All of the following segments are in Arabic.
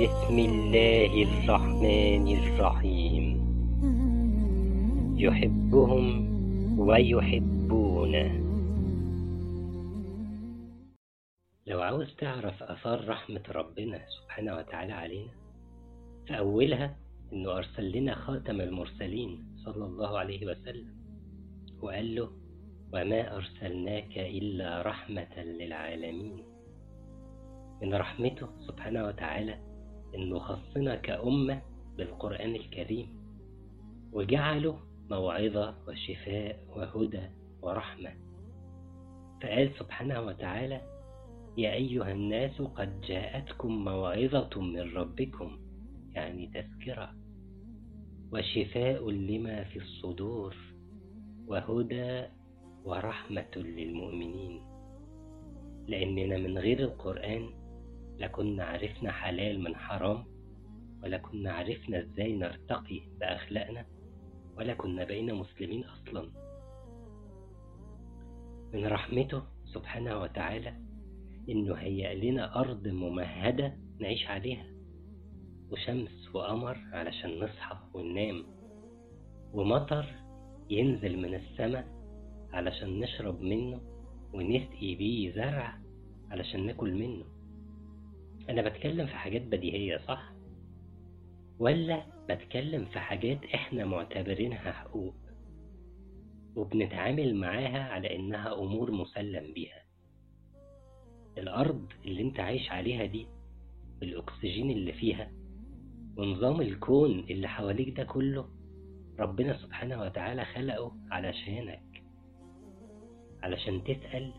بسم الله الرحمن الرحيم. يحبهم ويحبونه. لو عاوز تعرف أثار رحمة ربنا سبحانه وتعالى علينا فأولها إنه أرسل لنا خاتم المرسلين صلى الله عليه وسلم وقال له وما أرسلناك إلا رحمة للعالمين. من رحمته سبحانه وتعالى إنه خصنا كأمة بالقرآن الكريم وجعله موعظة وشفاء وهدى ورحمة. فقال سبحانه وتعالى يا أيها الناس قد جاءتكم موعظة من ربكم يعني تذكرة وشفاء لما في الصدور وهدى ورحمة للمؤمنين. لأننا من غير القرآن لكنا عرفنا حلال من حرام ولا كنا عرفنا إزاي نرتقي بأخلاقنا ولا كنا بقينا مسلمين أصلا. من رحمته سبحانه وتعالى إنه هيأ لنا أرض ممهدة نعيش عليها وشمس وقمر علشان نصحى وننام ومطر ينزل من السماء علشان نشرب منه ونسقي بيه زرع علشان ناكل منه. أنا بتكلم في حاجات بديهية صح؟ ولا بتكلم في حاجات إحنا معتبرينها حقوق وبنتعامل معاها على إنها أمور مسلم بيها؟ الأرض اللي أنت عايش عليها دي بالأكسجين اللي فيها ونظام الكون اللي حواليك ده كله ربنا سبحانه وتعالى خلقه علشانك. علشان تسأل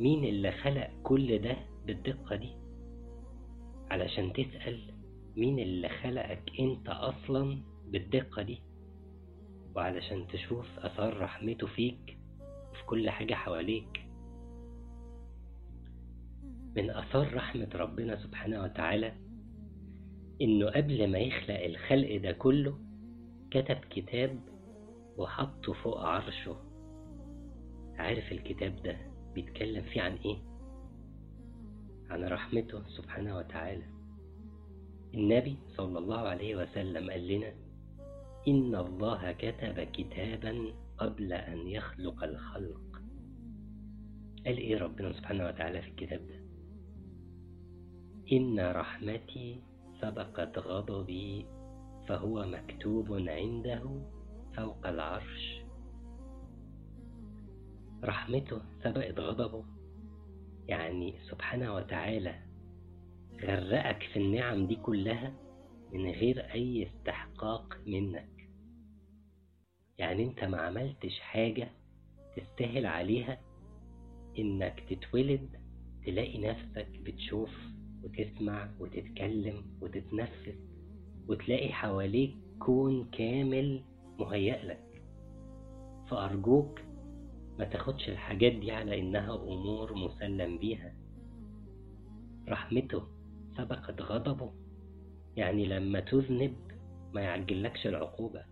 مين اللي خلق كل ده بالدقة دي؟ علشان تسأل مين اللي خلقك انت أصلا بالدقة دي. وعلشان تشوف اثار رحمته فيك وفي كل حاجة حواليك. من اثار رحمة ربنا سبحانه وتعالى انه قبل ما يخلق الخلق ده كله كتب كتاب وحطه فوق عرشه. عارف الكتاب ده بيتكلم فيه عن إيه؟ عن رحمته سبحانه وتعالى. النبي صلى الله عليه وسلم قال لنا إن الله كتب كتابا قبل أن يخلق الخلق. قال إيه ربنا سبحانه وتعالى في الكتاب ده؟ إن رحمتي سبقت غضبي فهو مكتوب عنده فوق العرش. رحمته سبقت غضبه يعني سبحانه وتعالى غرقك في النعم دي كلها من غير أي استحقاق منك. يعني أنت ما عملتش حاجة تستاهل عليها إنك تتولد تلاقي نفسك بتشوف وتسمع وتتكلم وتتنفس وتلاقي حواليك كون كامل مهيأ لك. فأرجوك ما تاخدش الحاجات دي على إنها أمور مسلم بيها. رحمته سبقت غضبه. يعني لما تذنب ما يعجلكش العقوبة.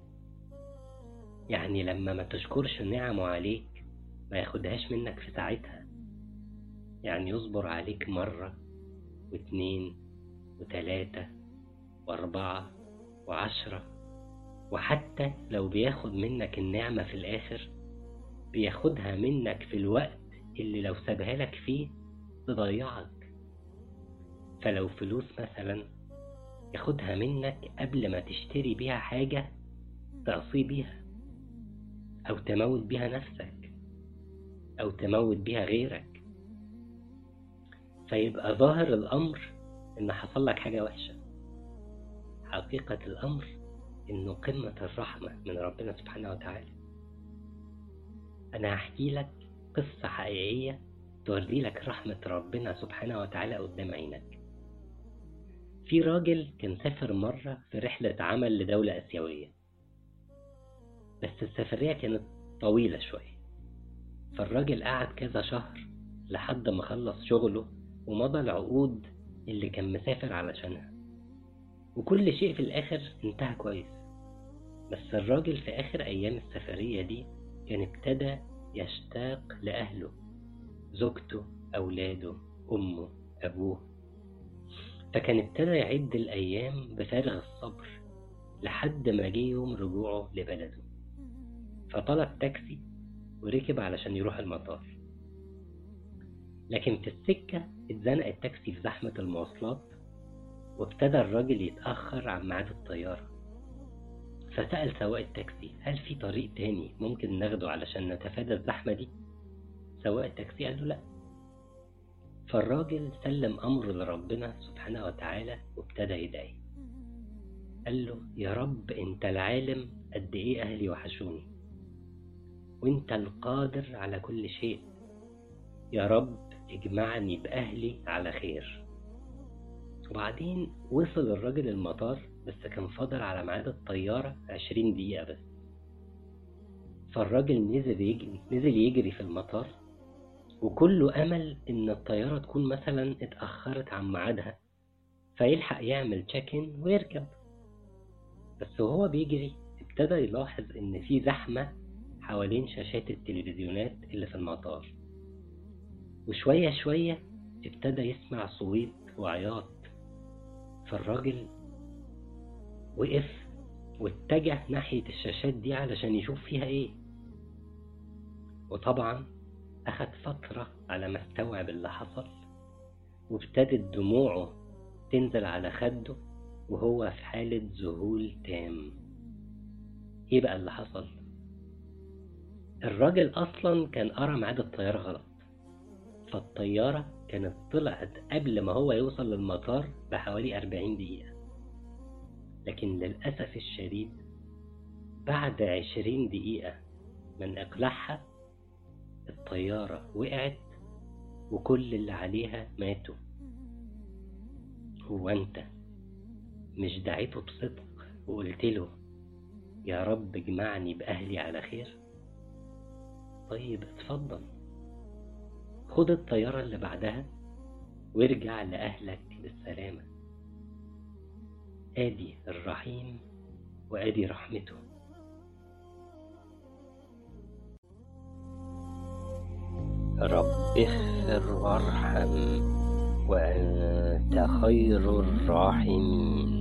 يعني لما ما تشكرش نعمه عليك ما ياخدهاش منك في ساعتها. يعني يصبر عليك مرة واتنين وتلاتة وأربعة وعشرة. وحتى لو بياخد منك النعمة في الآخر بياخدها منك في الوقت اللي لو سابها لك فيه تضيعك. فلو فلوس مثلا ياخدها منك قبل ما تشتري بيها حاجة تعصي بيها أو تموت بيها نفسك أو تموت بيها غيرك. فيبقى ظاهر الأمر إن حصل لك حاجة وحشة. حقيقة الأمر إنه قمة الرحمة من ربنا سبحانه وتعالى. أنا هحكي لك قصة حقيقية توري لك رحمة ربنا سبحانه وتعالى قدام عينك. في راجل كان سافر مرة في رحلة عمل لدولة آسيوية. بس السفرية كانت طويلة شوية. فالراجل قعد كذا شهر لحد ما خلص شغله ومضى العقود اللي كان مسافر علشانها. وكل شيء في الآخر انتهى كويس. بس الراجل في آخر أيام السفرية دي كان ابتدى يشتاق لأهله زوجته أولاده أمه أبوه. فكان ابتدى يعد الأيام بفارغ الصبر لحد ما جه يوم رجوعه لبلده. فطلب تاكسي وركب علشان يروح المطار. لكن في السكة اتزنق التاكسي في زحمة المواصلات وابتدى الراجل يتأخر عن ميعاد الطيارة. فسأل سواق التاكسي هل في طريق تاني ممكن ناخده علشان نتفادى الزحمة دي؟ سواق التاكسي قال له لأ. فالراجل سلم أمره لربنا سبحانه وتعالى وابتدى يدعي. قال له يا رب أنت العالم قد إيه أهلي وحشوني؟ وأنت القادر على كل شيء. يا رب اجمعني بأهلي على خير. وبعدين وصل الراجل المطار بس كان فاضل على ميعاد الطيارة عشرين دقيقة بس. فالراجل نزل يجري نزل يجري في المطار وكله أمل إن الطيارة تكون مثلا اتأخرت عن ميعادها فيلحق يعمل تشيك ويركب. بس وهو بيجري ابتدى يلاحظ إن في زحمة حوالين شاشات التلفزيونات اللي في المطار. وشوية شوية ابتدى يسمع صويت وعياط. فالراجل وقف واتجه ناحية الشاشات دي علشان يشوف فيها إيه. وطبعا أخد فترة على ما استوعب اللي حصل وابتدت دموعه تنزل على خده وهو في حالة ذهول تام. إيه بقى اللي حصل؟ الراجل أصلا كان قرأ ميعاد الطيارة غلط فالطيارة كانت طلعت قبل ما هو يوصل للمطار بحوالي أربعين دقيقة. لكن للأسف الشديد بعد عشرين دقيقة من إقلاعها الطيارة وقعت وكل اللي عليها ماتوا. هو أنت مش دعيته بصدق وقلت له يا رب اجمعني بأهلي على خير. طيب اتفضل. خد الطيارة اللي بعدها وارجع لأهلك بالسلامة. آدي الرحيم وآدي رحمته. رب اغفر وارحم وأنت خير الراحمين.